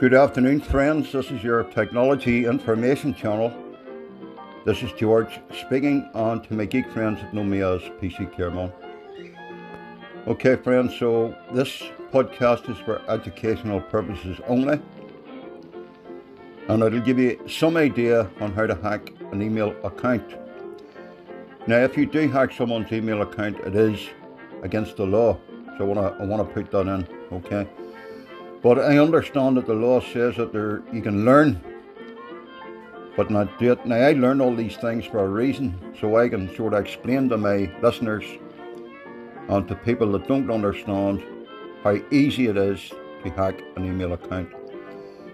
Good afternoon, friends. This is your technology information channel. This is George speaking on to my geek friends that know me as PC Careman. Okay, friends, so this podcast is for educational purposes only, and it'll give you some idea on how to hack an email account. Now, if you do hack someone's email account, it is against the law, so I want to I want to put that in. Okay. But I understand that the law says that there you can learn, but not do it. Now I learn all these things for a reason, so I can sort of explain to my listeners and to people that don't understand how easy it is to hack an email account.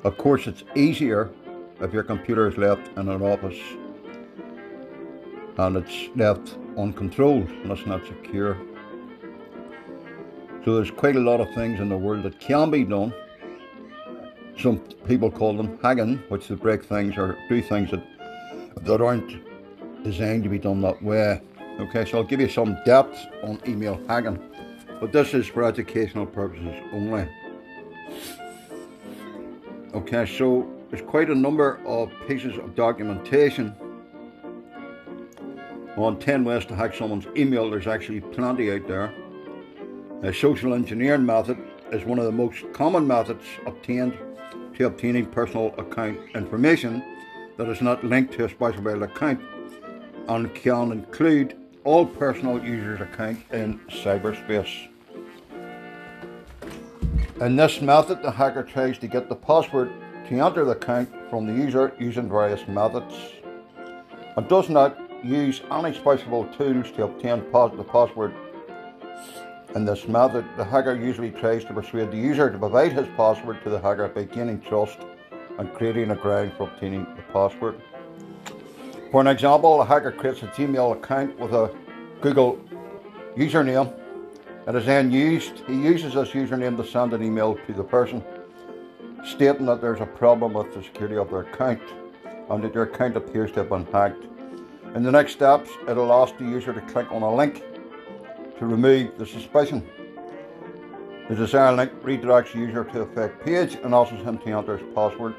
Of course, it's easier if your computer is left in an office and it's left uncontrolled and not secure. So there's quite a lot of things in the world that can be done. Some people call them hacking, which to break things or do things that that aren't designed to be done that way. Okay, so I'll give you some depth on email hacking, but this is for educational purposes only. Okay, so there's quite a number of pieces of documentation on 10 ways to hack someone's email. There's actually plenty out there. A social engineering method is one of the most common methods obtained to obtaining personal account information that is not linked to a specified account and can include all personal users' accounts in cyberspace. In this method, the hacker tries to get the password to enter the account from the user using various methods and does not use any tools to obtain the password in this method, the hacker usually tries to persuade the user to provide his password to the hacker by gaining trust and creating a ground for obtaining the password. For an example, a hacker creates a Gmail account with a Google username and is then used. He uses this username to send an email to the person stating that there's a problem with the security of their account and that their account appears to have been hacked. In the next steps, it'll ask the user to click on a link to remove the suspicion. The desired link redirects the user to a fake page and asks him to enter his password.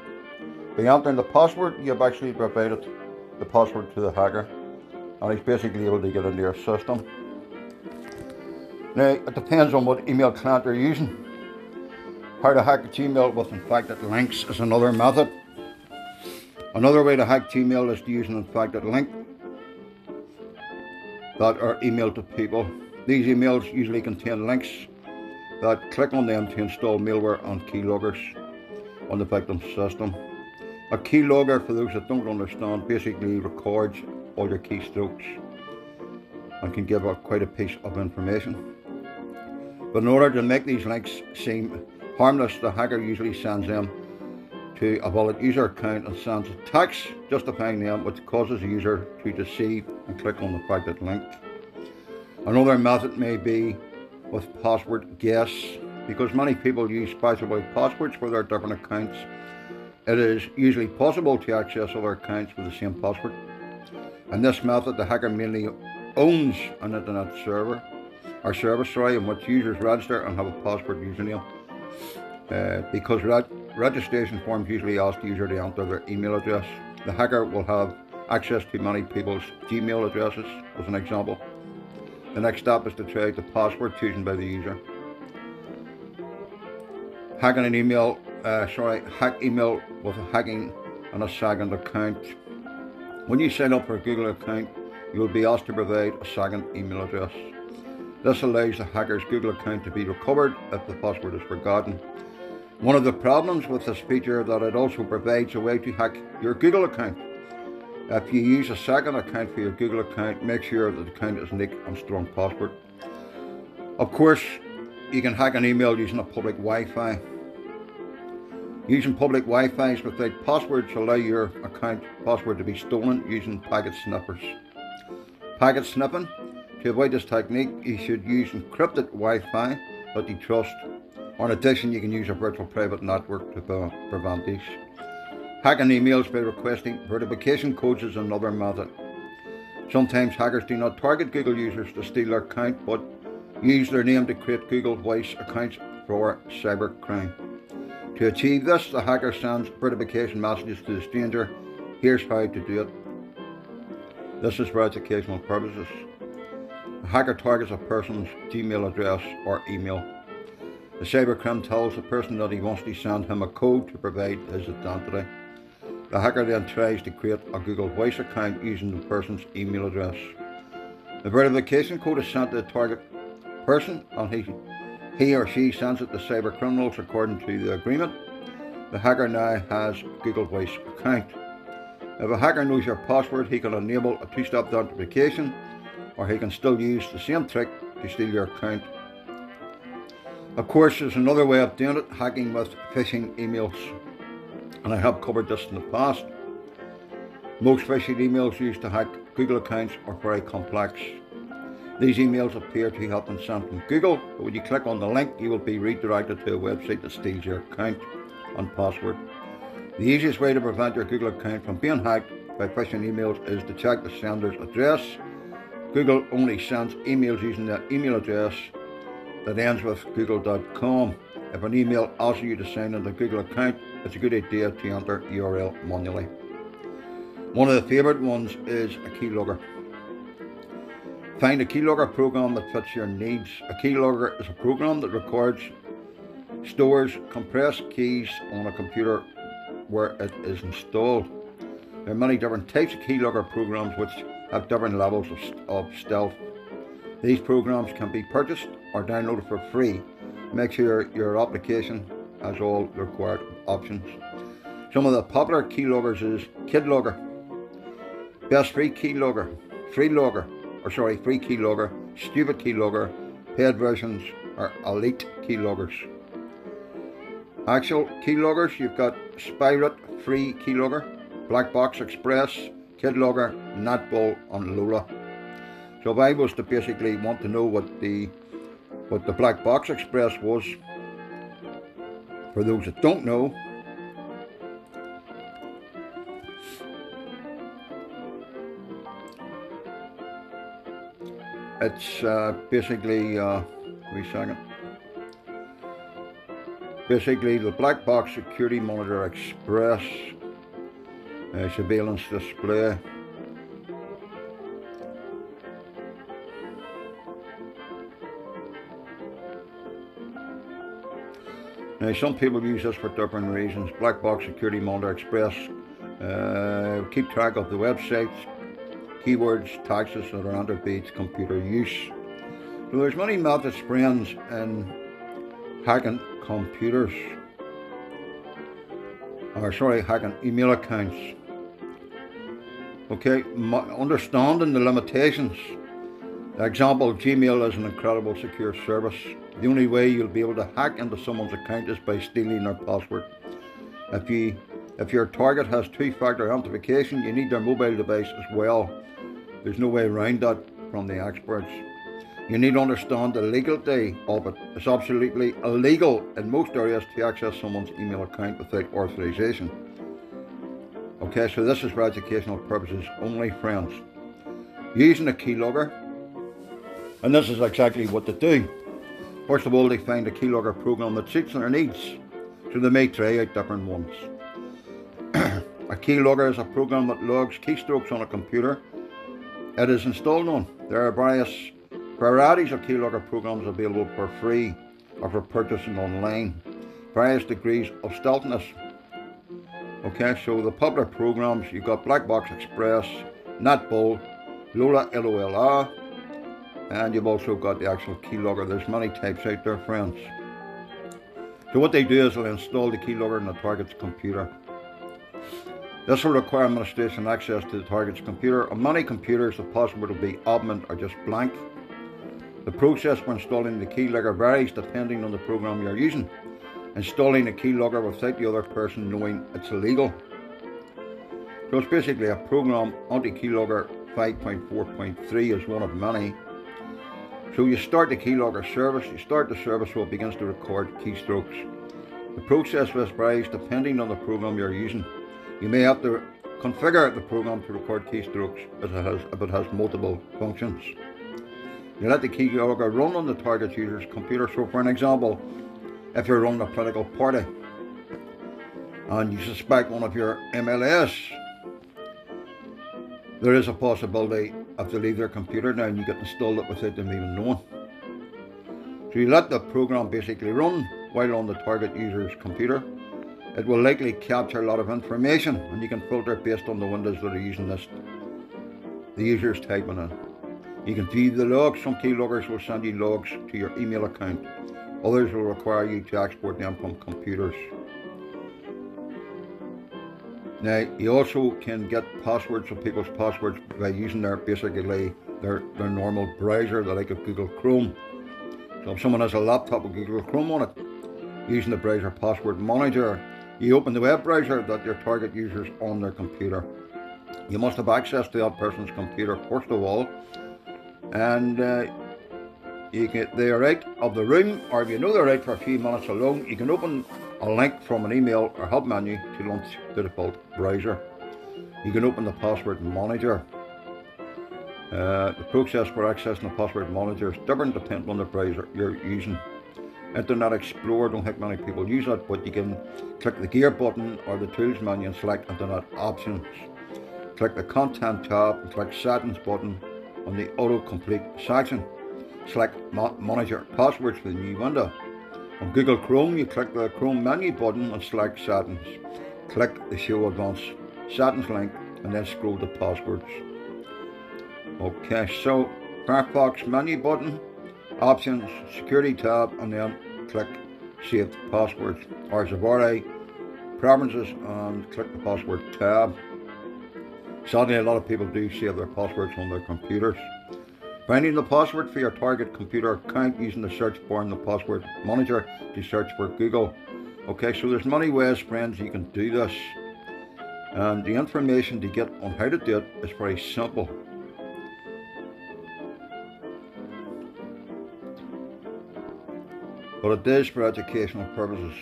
By entering the password, you have actually provided the password to the hacker and he's basically able to get into your system. Now, it depends on what email client you're using. How to hack Gmail with infected links is another method. Another way to hack Gmail is to use an infected link that are emailed to people these emails usually contain links that click on them to install malware and keyloggers on the victim's system. A keylogger, for those that don't understand, basically records all your keystrokes and can give out quite a piece of information. But in order to make these links seem harmless, the hacker usually sends them to a valid user account and sends a text justifying them, which causes the user to deceive and click on the affected link. Another method may be with password guess, because many people use specified passwords for their different accounts. It is usually possible to access other accounts with the same password. In this method, the hacker mainly owns an internet server or service sorry, in which users register and have a password username. Uh, because registration forms usually ask the user to enter their email address. The hacker will have access to many people's Gmail addresses, as an example. The next step is to check the password chosen by the user. Hacking an email, uh, sorry, hack email with hacking on a second account. When you sign up for a Google account, you will be asked to provide a second email address. This allows the hacker's Google account to be recovered if the password is forgotten. One of the problems with this feature is that it also provides a way to hack your Google account. If you use a second account for your Google account, make sure that the account is unique and strong password. Of course, you can hack an email using a public Wi-Fi. Using public Wi-Fi without passwords allow your account password to be stolen using packet sniffers. Packet sniffing. To avoid this technique, you should use encrypted Wi-Fi that you trust. in addition, you can use a virtual private network to prevent this. Hacking emails by requesting verification codes is another method. Sometimes hackers do not target Google users to steal their account, but use their name to create Google Voice accounts for cybercrime. To achieve this, the hacker sends verification messages to the stranger. Here's how to do it. This is for educational purposes. The hacker targets a person's Gmail address or email. The cybercrime tells the person that he wants to send him a code to provide his identity. The hacker then tries to create a Google Voice account using the person's email address. The verification code is sent to the target person and he, he or she sends it to cyber criminals according to the agreement. The hacker now has Google Voice account. If a hacker knows your password, he can enable a two-step authentication or he can still use the same trick to steal your account. Of course, there's another way of doing it, hacking with phishing emails. And I have covered this in the past. Most phishing emails used to hack Google accounts are very complex. These emails appear to have been sent from Google, but when you click on the link, you will be redirected to a website that steals your account and password. The easiest way to prevent your Google account from being hacked by phishing emails is to check the sender's address. Google only sends emails using that email address that ends with google.com. If an email asks you to sign into a Google account, it's a good idea to enter URL manually. One of the favourite ones is a keylogger. Find a keylogger program that fits your needs. A keylogger is a program that records, stores compressed keys on a computer where it is installed. There are many different types of keylogger programs which have different levels of, of stealth. These programs can be purchased or downloaded for free. Make sure your application has all required options. Some of the popular keyloggers is KidLogger, Best Free Keylogger, Freelogger, or sorry, free Key keylogger, stupid keylogger, paid versions are elite keyloggers. Actual keyloggers, you've got Spyroot free keylogger, Black Box Express, KidLogger, NetBull, and Lola. So if I was to basically want to know what the what the Black Box Express was, for those that don't know, it's uh, basically, uh, wait a second, basically the black box security monitor express uh, surveillance display. Now, some people use this for different reasons. Black Box Security Monitor Express uh, keep track of the websites, keywords, taxes that are under Beats computer use. So there's many methods, friends, in hacking computers. Or sorry, hacking email accounts. Okay, understanding the limitations. Example, Gmail is an incredible secure service. The only way you'll be able to hack into someone's account is by stealing their password. If you if your target has two-factor authentication, you need their mobile device as well. There's no way around that from the experts. You need to understand the legality of it. It's absolutely illegal in most areas to access someone's email account without authorization. Okay, so this is for educational purposes only, friends. Using a keylogger, and this is exactly what they do. First of all, they find a keylogger program that suits their needs, so they may try different ones. a keylogger is a program that logs keystrokes on a computer it is installed on. There are various varieties of keylogger programs available for free or for purchasing online. Various degrees of stealthiness. Okay, so the popular programs you've got Black Box Express, NetBull, Lola LOLA, and you've also got the actual keylogger. There's many types out there, friends. So what they do is they'll install the keylogger in the target's computer. This will require administration access to the target's computer. On many computers, the password will be admin or just blank. The process for installing the keylogger varies depending on the program you're using. Installing a keylogger without the other person knowing it's illegal. So it's basically a program, Anti-Keylogger 5.4.3 is one of many. So you start the keylogger service, you start the service while it begins to record keystrokes. The process varies depending on the program you're using. You may have to configure the program to record keystrokes if it has, if it has multiple functions. You let the keylogger run on the target user's computer. So, for an example, if you're running a political party, and you suspect one of your MLS, there is a possibility of they leave their computer now and you get installed it without them even knowing. So you let the program basically run while on the target user's computer. It will likely capture a lot of information and you can filter based on the windows that are using this. The user's typing in. You can view the logs. Some keyloggers will send you logs to your email account. Others will require you to export them from computers. Now, you also can get passwords of people's passwords by using their basically their, their normal browser, the like of Google Chrome. So if someone has a laptop with Google Chrome on it, using the browser password manager, you open the web browser that your target user's on their computer. You must have access to that person's computer first of all, and uh, you get they are out of the room, or if you know they're out for a few minutes alone, you can open a link from an email or help menu to launch the default browser. You can open the password manager. Uh, the process for accessing the password manager is different depending on the browser you're using. Internet Explorer, don't think many people use it, but you can click the gear button or the tools menu and select Internet options. Click the content tab and click settings button on the autocomplete section. Select monitor passwords for the new window. On Google Chrome, you click the Chrome menu button and select Settings. Click the Show Advanced Settings link and then scroll to Passwords. Okay, so Firefox menu button, Options, Security tab, and then click Save Passwords. Or Zavarte, Preferences, and click the Password tab. Sadly, er a lot of people do save their passwords on their computers. Finding the password for your target computer account using the search bar in the password manager to search for Google. Okay, so there's many ways, friends, you can do this. And the information to get on how to do it is very simple. But it is for educational purposes.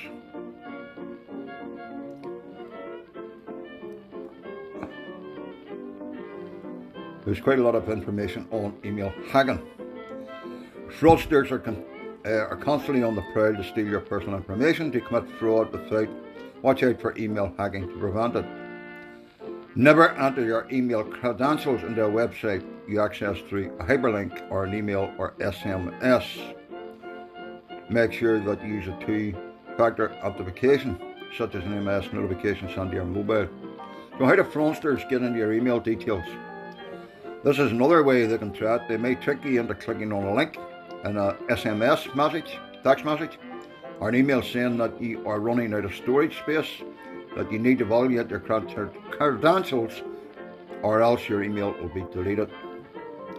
There's quite a lot of information on email hacking. Fraudsters are, con- uh, are constantly on the prowl to steal your personal information to commit fraud without. Watch out for email hacking to prevent it. Never enter your email credentials into a website you access through a hyperlink or an email or SMS. Make sure that you use a two factor authentication, such as an MS notification sent to your mobile. So, how do fraudsters get into your email details? This is another way they can try. They may trick you into clicking on a link in a SMS message, text message, or an email saying that you are running out of storage space, that you need to evaluate your credentials, or else your email will be deleted.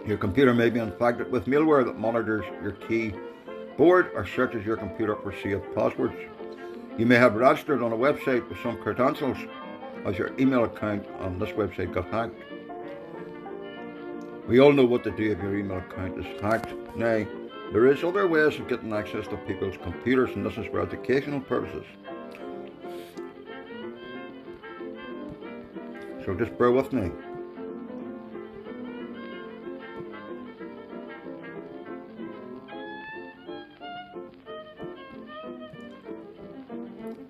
Your computer may be infected with malware that monitors your keyboard or searches your computer for saved passwords. You may have registered on a website with some credentials as your email account on this website got hacked. We all know what to do if your email account is hacked. Now, there is other ways of getting access to people's computers, and this is for educational purposes. So just bear with me.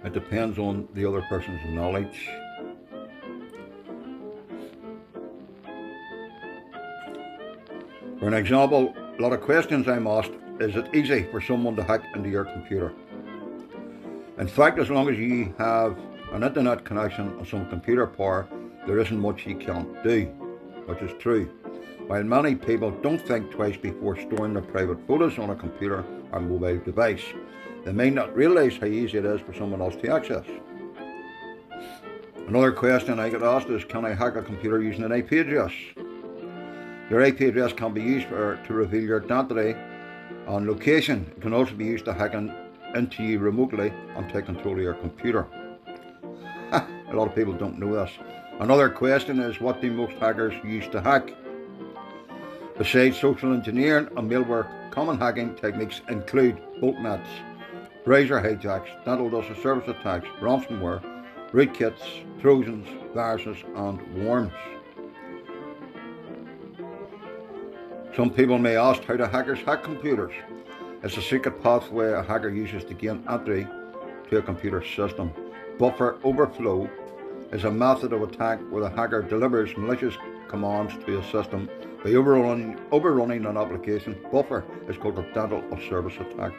It depends on the other person's knowledge. For an example, a lot of questions I'm asked is it easy for someone to hack into your computer? In fact, as long as you have an internet connection and some computer power, there isn't much you can't do, which is true. While many people don't think twice before storing their private photos on a computer or mobile device, they may not realise how easy it is for someone else to access. Another question I get asked is Can I hack a computer using an IP address? Your IP address can be used for, to reveal your identity and location. It can also be used to hack in, into you remotely and take control of your computer. a lot of people don't know this. Another question is what do most hackers use to hack? Besides social engineering and malware, common hacking techniques include botnets, browser hijacks, dental dust service attacks, ransomware, rootkits, trojans, viruses, and worms. Some people may ask how do hackers hack computers? It's a secret pathway a hacker uses to gain entry to a computer system. buffer overflow is a method of attack where the hacker delivers malicious commands to a system by overrunning, overrunning an application. Buffer is called a denial of service attack.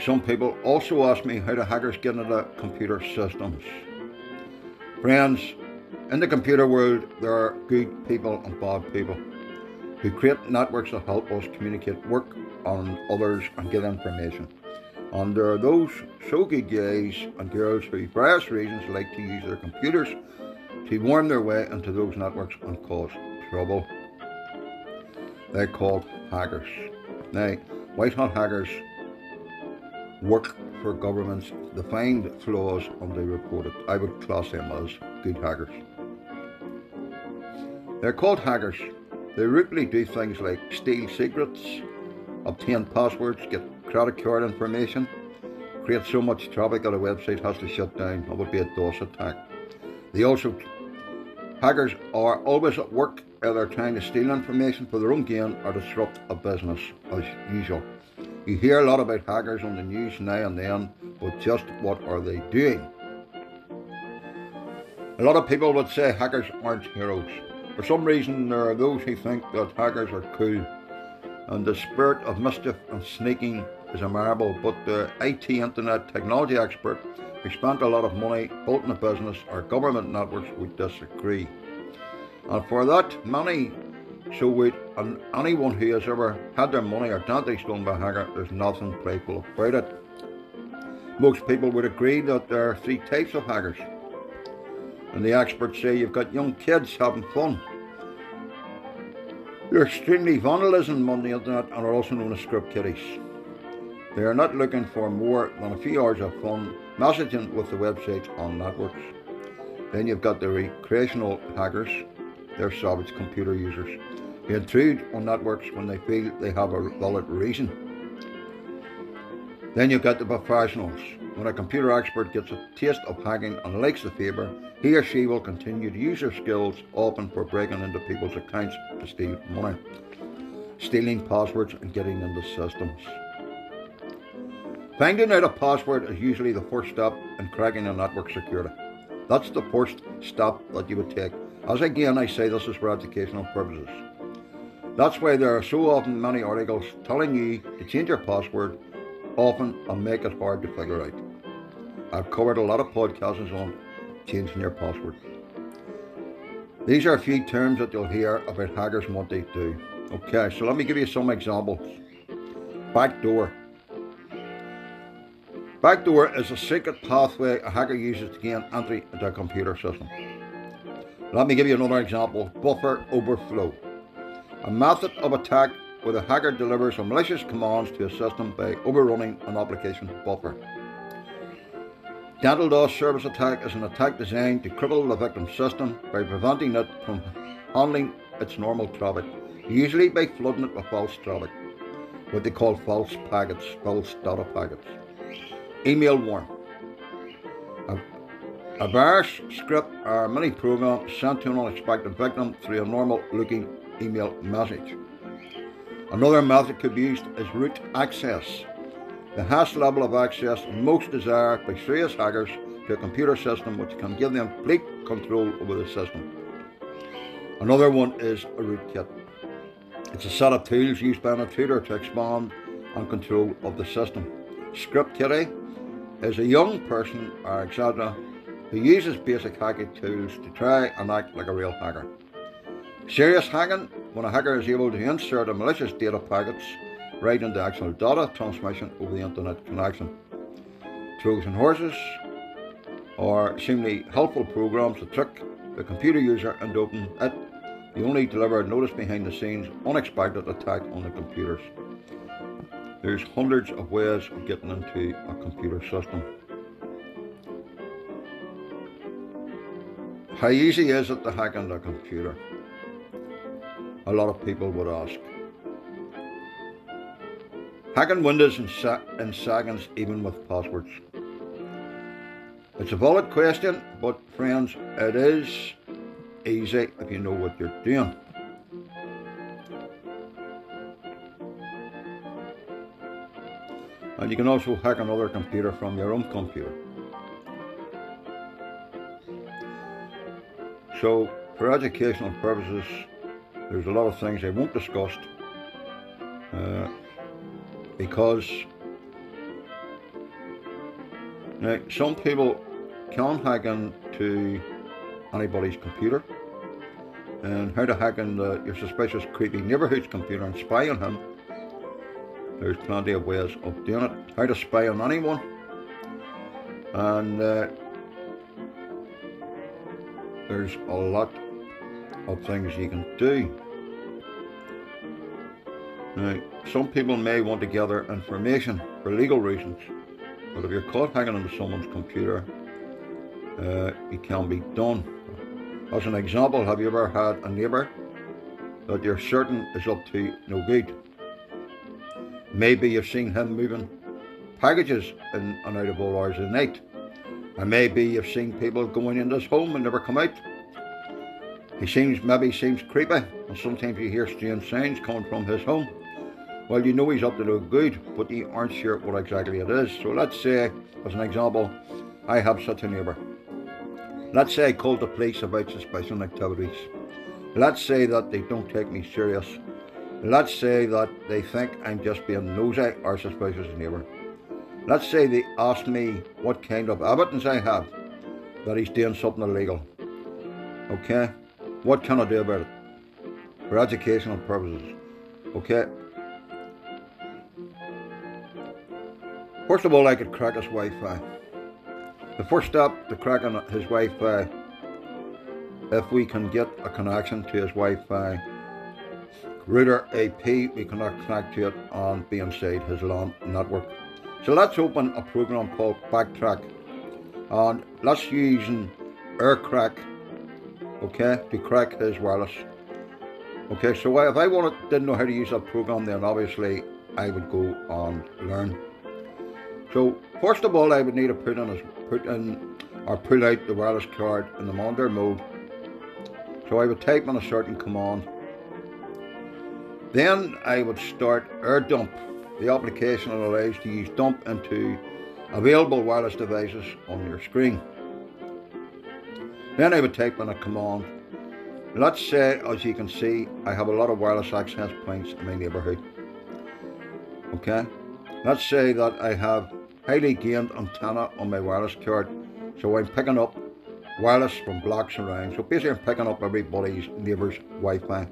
Some people also ask me how do hackers get into computer systems. Friends, in the computer world, there are good people and bad people who create networks that help us communicate, work on others, and get information. And there are those so-called guys and girls who, for various reasons, like to use their computers to worm their way into those networks and cause trouble. They're called hackers. Now, white hat hackers work for governments to find flaws and they report it. I would class them as good hackers. They're called hackers. They routinely do things like steal secrets, obtain passwords, get credit card information, create so much traffic that a website has to shut down. That would be a DOS attack. They also, hackers are always at work either trying to steal information for their own gain or disrupt a business as usual. You hear a lot about hackers on the news now and then, but just what are they doing? A lot of people would say hackers aren't heroes. For some reason, there are those who think that hackers are cool, and the spirit of mischief and sneaking is admirable. But the IT internet technology expert who spent a lot of money building a business or government networks would disagree. And for that, money, so would and anyone who has ever had their money or identity stolen by a hacker, there's nothing playful about it. Most people would agree that there are three types of hackers. And the experts say you've got young kids having fun. They're extremely vandalism on the internet and are also known as script kiddies. They are not looking for more than a few hours of fun messaging with the websites on networks. Then you've got the recreational hackers, they're savage computer users. They intrude on networks when they feel they have a valid reason. Then you've got the professionals. When a computer expert gets a taste of hacking and likes the favour, he or she will continue to use their skills, often for breaking into people's accounts to steal money, stealing passwords and getting into systems. Finding out a password is usually the first step in cracking a network security. That's the first step that you would take. As again, I say this is for educational purposes. That's why there are so often many articles telling you to change your password often and make it hard to figure out. I've covered a lot of podcasts on changing your password. These are a few terms that you'll hear about hackers and what they do. Okay, so let me give you some examples. Backdoor. Backdoor is a secret pathway a hacker uses to gain entry into a computer system. Let me give you another example. Buffer overflow. A method of attack where the hacker delivers malicious commands to a system by overrunning an application buffer. Dental DOS service attack is an attack designed to cripple the victim's system by preventing it from handling its normal traffic, usually by flooding it with false traffic, what they call false packets, false data packets. Email worm. A, a virus script or mini program sent to an unexpected victim through a normal looking email message. Another method could be used is root access the highest level of access most desired by serious hackers to a computer system which can give them complete control over the system. Another one is a rootkit. It's a set of tools used by an intruder to expand and control of the system. Script Kiddie is a young person or etc. who uses basic hacking tools to try and act like a real hacker. Serious hacking, when a hacker is able to insert a malicious data packets right into actual data transmission over the internet connection. Trojan horses are seemingly helpful programs to trick the computer user into opening it. the only deliver notice behind the scenes unexpected attack on the computers. There's hundreds of ways of getting into a computer system. How easy is it to hack into a computer? A lot of people would ask. Hacking windows in, sa- in seconds, even with passwords. It's a valid question, but friends, it is easy if you know what you're doing. And you can also hack another computer from your own computer. So, for educational purposes, there's a lot of things I won't discuss uh, because now, some people can hack into anybody's computer and how to hack into your suspicious creepy neighbourhood's computer and spy on him. There's plenty of ways of doing it. How to spy on anyone. And uh, there's a lot of things you can do. Now, some people may want to gather information for legal reasons, but if you're caught hanging into someone's computer, uh, it can be done. As an example, have you ever had a neighbour that you're certain is up to no good? Maybe you've seen him moving packages in and out of all hours of the night. And maybe you've seen people going into his home and never come out. He seems maybe seems creepy, and sometimes you hear strange sounds coming from his home. Well, you know he's up to no good, but you aren't sure what exactly it is. So let's say, as an example, I have such a neighbour. Let's say I called the police about suspicious activities. Let's say that they don't take me serious. Let's say that they think I'm just being nosy or suspicious neighbour. Let's say they ask me what kind of evidence I have that he's doing something illegal. Okay? What can I do about it? For educational purposes. Okay? First of all, I could crack his Wi-Fi. Uh, the first step to cracking his Wi-Fi, uh, if we can get a connection to his Wi-Fi uh, router AP, we can connect to it on inside his LAN network. So let's open a program called Backtrack, and let's use an AirCrack, okay, to crack his wireless. Okay, so if I wanted, didn't know how to use that program, then obviously I would go and learn. So first of all, I would need to put in, put in or pull out the wireless card in the monitor mode. So I would type in a certain command. Then I would start AirDump, the application that allows to use dump into available wireless devices on your screen. Then I would type in a command. Let's say, as you can see, I have a lot of wireless access points in my neighbourhood. Okay, let's say that I have highly gained antenna on my wireless card. So I'm picking up wireless from blocks around. So basically I'm picking up everybody's neighbor's Wi-Fi.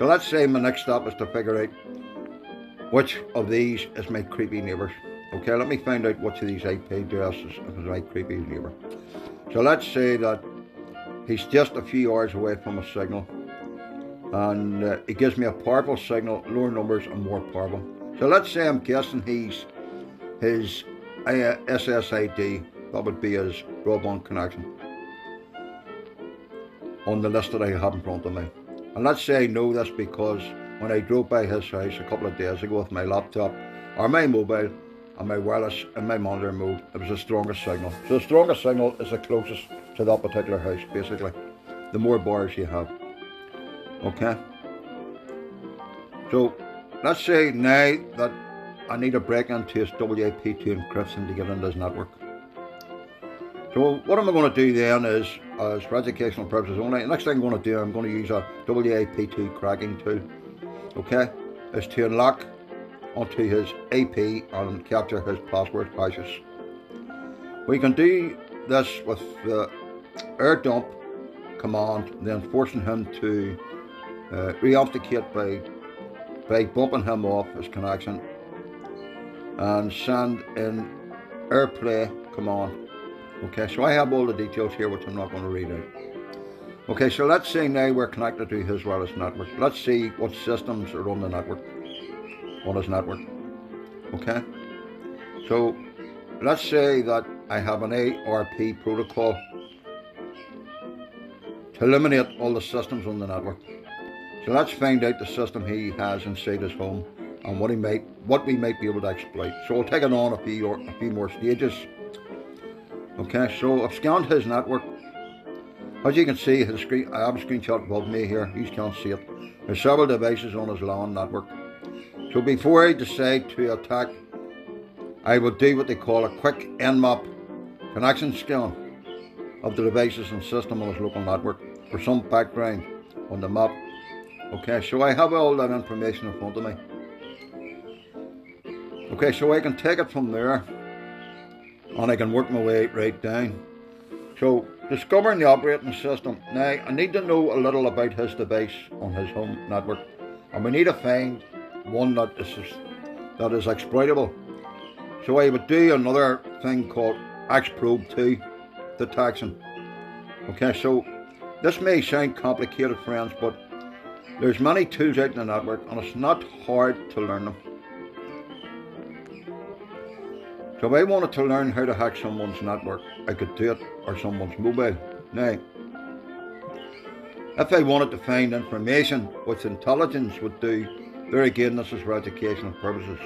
So let's say my next step is to figure out which of these is my creepy neighbours. Okay, let me find out which of these IP addresses is my creepy neighbour. So let's say that he's just a few yards away from a signal and uh, it gives me a powerful signal, lower numbers and more powerful. So let's say I'm guessing he's his SSID, that would be his broadband connection, on the list that I have in front of me. And let's say I know this because when I drove by his house a couple of days ago with my laptop or my mobile and my wireless and my monitor mode, it was the strongest signal. So the strongest signal is the closest to that particular house, basically. The more bars you have. Okay? So let's say now that I need a break into his WAP2 encryption to get into his network. So what am I going to do then is, as for educational purposes only, the next thing I'm going to do, I'm going to use a WAP2 cracking tool, okay, is to unlock onto his AP and capture his password hashes. We can do this with the air dump command, then forcing him to uh, re-authenticate by, by bumping him off his connection and send in airplay command. Okay, so I have all the details here which I'm not going to read out. Okay, so let's say now we're connected to his wireless network. Let's see what systems are on the network, on his network. Okay, so let's say that I have an ARP protocol to eliminate all the systems on the network. So let's find out the system he has inside his home and what he might, what we might be able to exploit. So we'll take it on a few, a few more stages. Okay, so I've scanned his network. As you can see, his screen, I have a screenshot above me here. You can't see it. There's several devices on his LAN network. So before I decide to attack I will do what they call a quick nmap connection scan of the devices and system on his local network for some background on the map. Okay, so I have all that information in front of me. Okay, so I can take it from there and I can work my way right down. So, discovering the operating system. Now, I need to know a little about his device on his home network, and we need to find one that is that is exploitable. So, I would do another thing called Xprobe 2 detection. Okay, so this may sound complicated, friends, but there's many tools out in the network, and it's not hard to learn them. So if I wanted to learn how to hack someone's network, I could do it, or someone's mobile. Now, if I wanted to find information which intelligence would do, there again, this is for educational purposes.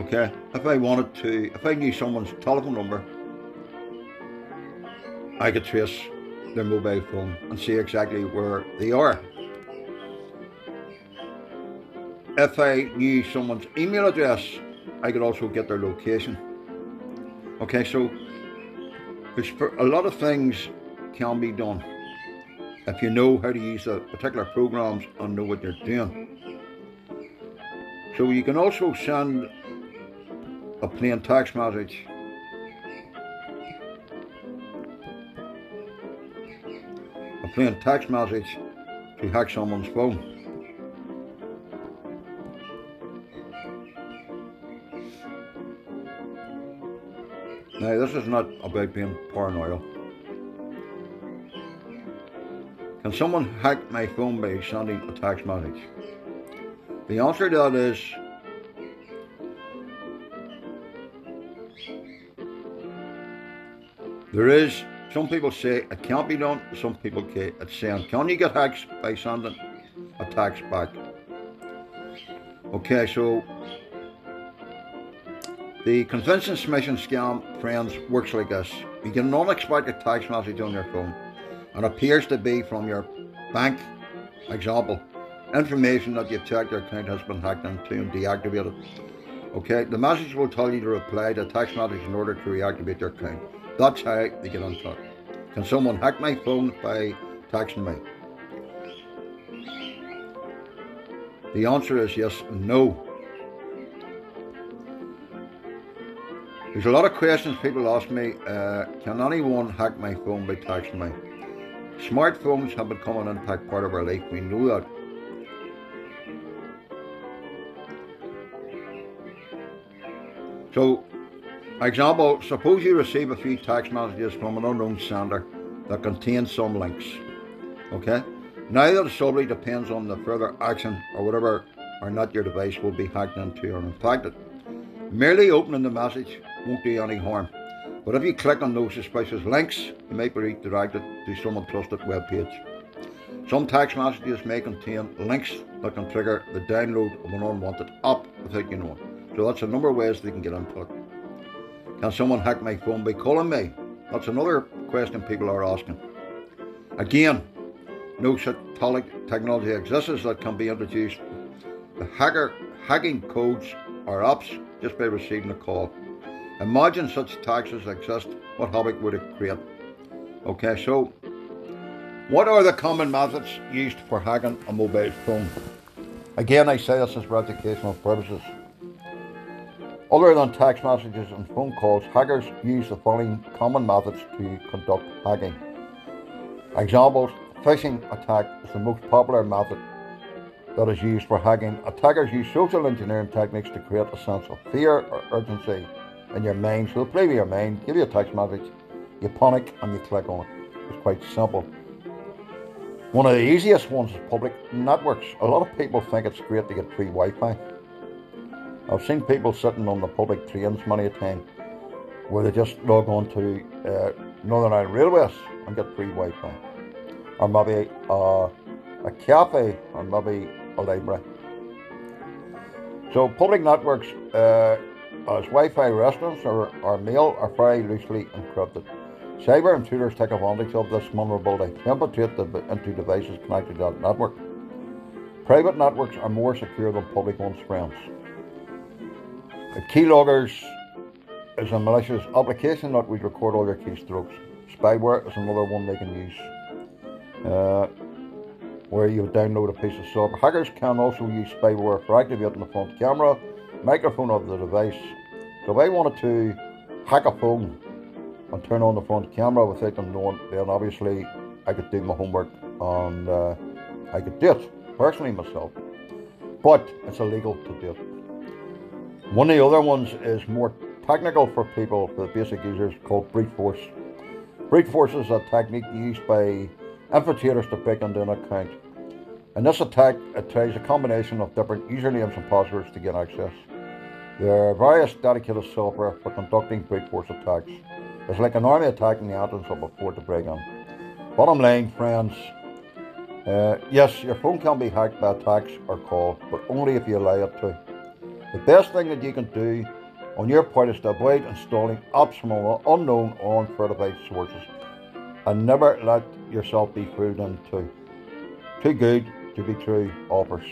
Okay, if I wanted to, if I knew someone's telephone number, I could trace their mobile phone and see exactly where they are. If I knew someone's email address, I could also get their location. Okay, so there's a lot of things can be done if you know how to use the particular programs and know what you're doing. So you can also send a plain text message plain text message to hack someone's phone. Now, this is not about being paranoid. Can someone hack my phone by sending a text message? The answer to that is there is. Some people say it can't be done. Some people say it's saying, can you get hacked by sending a tax back? Okay, so the convincing smishing scam, friends, works like this. You get an unexpected text message on your phone and appears to be from your bank. Example, information that you've checked your account has been hacked into and deactivated. Okay, the message will tell you to reply to text message in order to reactivate your account. That's how they get on top. Can someone hack my phone by texting me? The answer is yes and no. There's a lot of questions people ask me uh, can anyone hack my phone by texting me? Smartphones have become an impact part of our life, we know that. So, example, suppose you receive a few text messages from an unknown sender that contain some links. Okay? That solely depends on the further action or whatever or not your device will be hacked into or infected. Merely opening the message won't do any harm. But if you click on those suspicious links, you might be redirected to some untrusted web page. Some text messages may contain links that can trigger the download of an unwanted app without you knowing. So that's a number of ways they can get in touch. Can someone hack my phone by calling me? That's another question people are asking. Again, no such technology exists that can be introduced. The hacker hacking codes or apps just by receiving a call. Imagine such taxes exist, what havoc would it create? Okay, so what are the common methods used for hacking a mobile phone? Again, I say this is for educational purposes. Other than text messages and phone calls, hackers use the following common methods to conduct hacking. Examples phishing attack is the most popular method that is used for hacking. Attackers use social engineering techniques to create a sense of fear or urgency in your mind. So they'll play with your mind, give you a text message, you panic and you click on it. It's quite simple. One of the easiest ones is public networks. A lot of people think it's great to get free Wi-Fi. I've seen people sitting on the public trains many a time where they just log on to uh, Northern Ireland Railways and get free Wi-Fi. Or maybe uh, a cafe or maybe a library. So public networks uh, as Wi-Fi restaurants or, or mail are very loosely encrypted. Cyber intruders take advantage of this vulnerability to infiltrate into devices connected to that network. Private networks are more secure than public ones, friends. Keyloggers is a malicious application that will record all your keystrokes. Spyware is another one they can use. Uh, where you download a piece of software. Hackers can also use spyware for activating the front camera, microphone of the device. So if I wanted to hack a phone and turn on the front camera without them knowing, then obviously I could do my homework and uh, I could do it personally myself. But it's illegal to do it. One of the other ones is more technical for people, for the basic users, called brute force. Brute force is a technique used by infiltrators to break into an account. In this attack, it tries a combination of different usernames and passwords to gain access. There are various dedicated software for conducting brute force attacks. It's like an army attacking the entrance of a fort to break in. Bottom line, friends, uh, yes, your phone can be hacked by attacks or calls, but only if you allow it to. The best thing that you can do on your part is to avoid installing from unknown or unverified sources and never let yourself be fooled into too good to be true offers.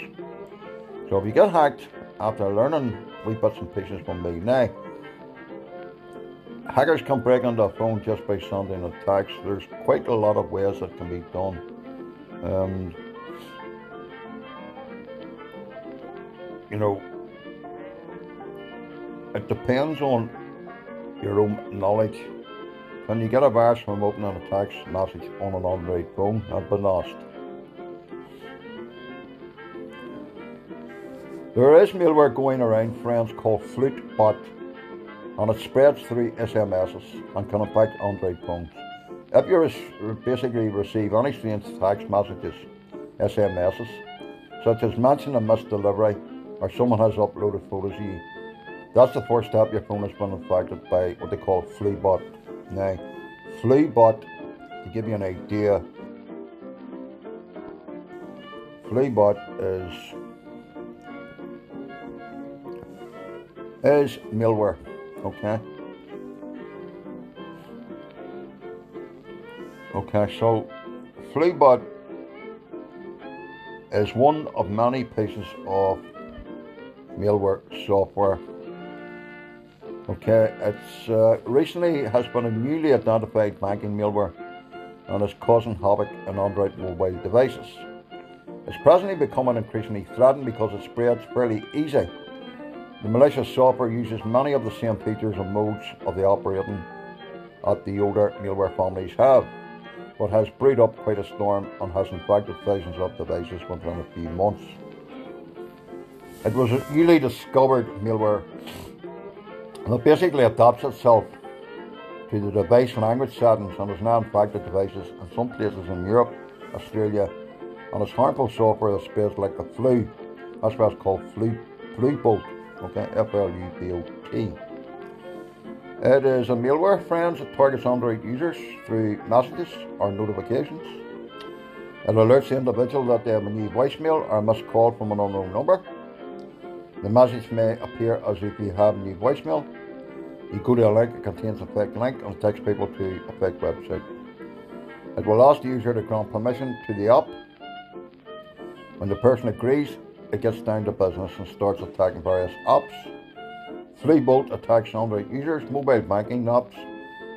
So if you get hacked after learning wee bits and pieces from me now, hackers can break into a phone just by sending a text. There's quite a lot of ways that can be done. Um, you know, it depends on your own knowledge. When you get a virus from opening a text message on an Android phone, I've been lost. There is malware going around, friends, called FluBot, and it spreads through SMSs and can affect Android phones. If you basically receive any strange text messages, SMSs, such as mention a missed delivery or someone has uploaded photos of you, that's the first step your phone has been infected by what they call FluBot. Now, FluBot, to give you an idea, FluBot is is malware. Okay. Okay, so FluBot is one of many pieces of malware software. Okay, it's uh, recently has been a newly identified banking malware and is causing havoc in Android mobile devices. It's presently becoming increasingly threatened because it spreads fairly easy the malicious software uses many of the same features and modes of the operating that the older malware families have, but has bred up quite a storm and has infected thousands of devices within a few months. It was a newly discovered malware that basically adapts itself to the device language settings and has now in fact infected devices in some places in Europe, Australia, and it's harmful software that spreads like a flu. That's why it's called flu, FluBot okay, F-L-U-B-O-T. It is a malware, friends, that targets Android users through messages or notifications. It alerts the individual that they have a new voicemail or a missed call from an unknown number. The message may appear as if you have new voicemail. You go to a link, it contains a fake link and takes people to a fake website. It will ask the user to grant permission to the app. When the person agrees, it gets down to business and starts attacking various apps. FluBot attacks Android users, mobile banking apps.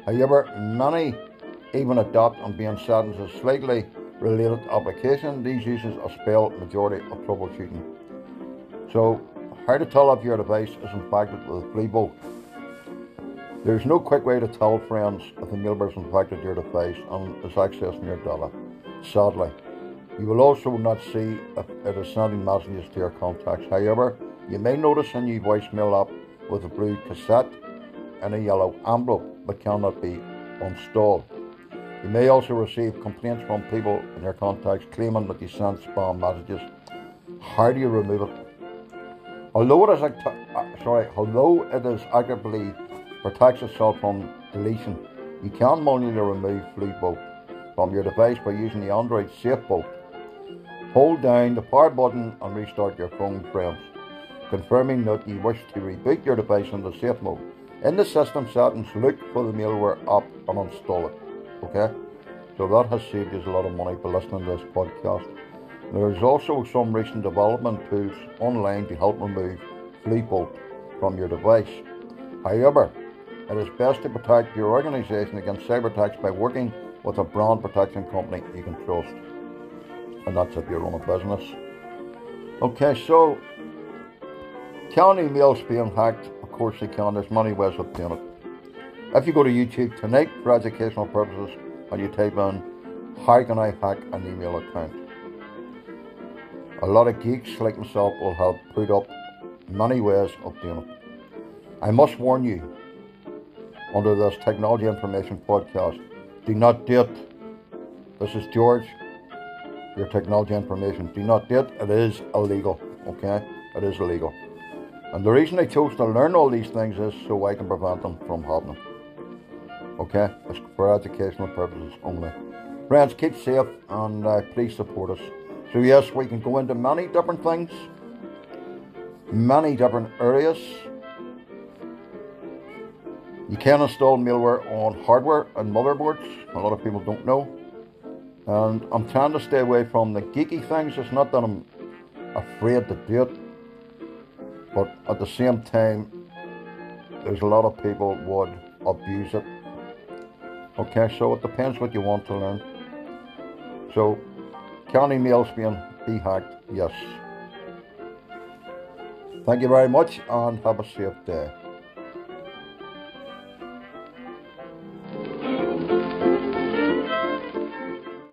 However, many even adopt on being as a slightly related application. These uses a spell majority of troubleshooting. So, how to tell if your device is infected with FluBot? There's no quick way to tell friends if a malware is infected your device and is accessing your data. Sadly. You will also not see if it is sending messages to your contacts. However, you may notice a new voicemail app with a blue cassette and a yellow envelope that cannot be installed. You may also receive complaints from people in your contacts claiming that you sent spam messages. How do you remove it? Although it is uh, sorry, although it is actively protects itself from deletion, you can manually remove FluBot from your device by using the Android SafeBot Hold down the power button and restart your phone friends, confirming that you wish to reboot your device into safe mode. In the system settings, look for the malware app and install it. Okay? So that has saved us a lot of money for listening to this podcast. There is also some recent development tools online to help remove FluBot from your device. However, it is best to protect your organisation against cyber attacks by working with a brand protection company you can trust. And that's if you run a business. Okay, so can emails being hacked? Of course they can. There's many ways of doing it. If you go to YouTube tonight for educational purposes and you type in how can I hack an email account? A lot of geeks like myself will have put up many ways of doing it. I must warn you, under this Technology Information Podcast, do not date. This is George, your technology information. Do not date. It is illegal. Okay? It is illegal. And the reason I chose to learn all these things is so I can prevent them from happening. Okay? It's for educational purposes only. Friends, keep safe and uh, please support us. So, yes, we can go into many different things, many different areas. You can install malware on hardware and motherboards. A lot of people don't know. And I'm trying to stay away from the geeky things. It's not that I'm afraid to do it, but at the same time, there's a lot of people would abuse it. Okay, so it depends what you want to learn. So, can emails being be hacked? Yes. Thank you very much and have a safe day.